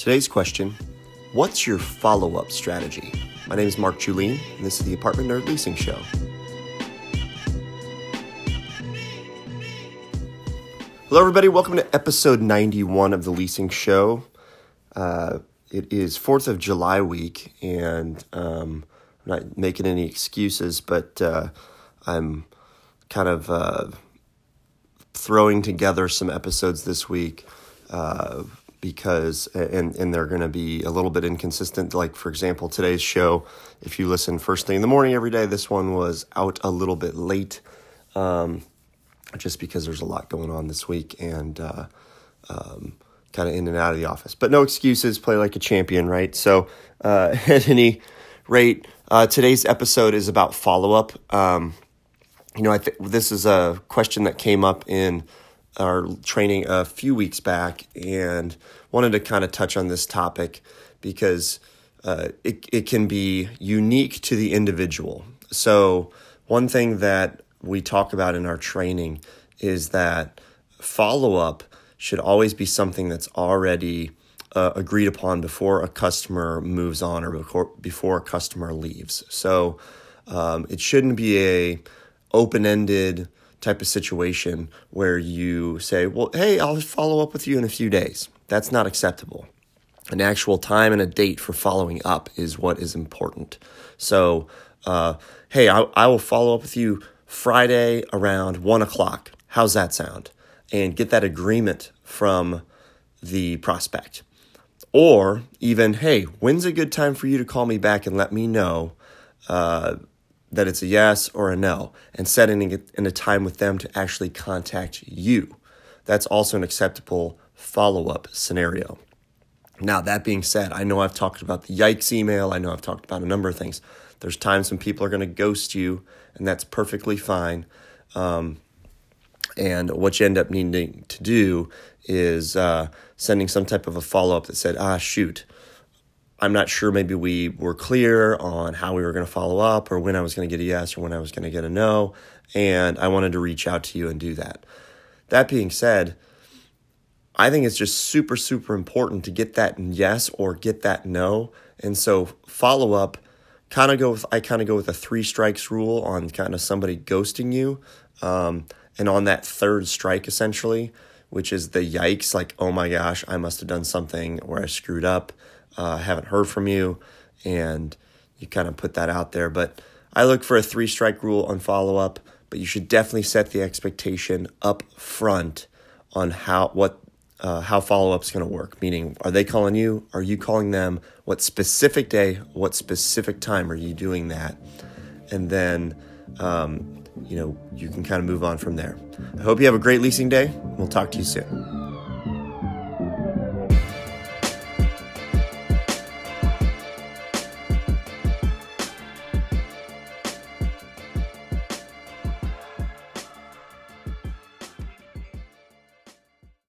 Today's question What's your follow up strategy? My name is Mark Julien, and this is the Apartment Nerd Leasing Show. Hello, everybody. Welcome to episode 91 of the Leasing Show. Uh, it is 4th of July week, and um, I'm not making any excuses, but uh, I'm kind of uh, throwing together some episodes this week uh, because, and, and they're going to be a little bit inconsistent. Like, for example, today's show, if you listen first thing in the morning every day, this one was out a little bit late. Um, just because there's a lot going on this week and uh, um, kind of in and out of the office. But no excuses, play like a champion, right? So, uh, at any rate, uh, today's episode is about follow up. Um, you know, I think this is a question that came up in our training a few weeks back and wanted to kind of touch on this topic because uh, it, it can be unique to the individual. So, one thing that we talk about in our training is that follow up should always be something that's already uh, agreed upon before a customer moves on or before, before a customer leaves. So um, it shouldn't be a open ended type of situation where you say, "Well, hey, I'll follow up with you in a few days." That's not acceptable. An actual time and a date for following up is what is important. So, uh, hey, I, I will follow up with you Friday around one o'clock. How's that sound? And get that agreement from the prospect. Or even, hey, when's a good time for you to call me back and let me know uh, that it's a yes or a no, and setting it in a time with them to actually contact you. That's also an acceptable follow up scenario. Now, that being said, I know I've talked about the yikes email, I know I've talked about a number of things. There's times when people are going to ghost you, and that's perfectly fine. Um, and what you end up needing to do is uh, sending some type of a follow up that said, ah, shoot, I'm not sure maybe we were clear on how we were going to follow up or when I was going to get a yes or when I was going to get a no. And I wanted to reach out to you and do that. That being said, I think it's just super, super important to get that yes or get that no. And so follow up kind of go with, I kind of go with a three strikes rule on kind of somebody ghosting you. Um, and on that third strike, essentially, which is the yikes, like, oh my gosh, I must have done something where I screwed up. Uh, haven't heard from you. And you kind of put that out there. But I look for a three strike rule on follow up, but you should definitely set the expectation up front on how what uh, how follow up is going to work. Meaning, are they calling you? Are you calling them? What specific day? What specific time are you doing that? And then, um, you know, you can kind of move on from there. I hope you have a great leasing day. We'll talk to you soon.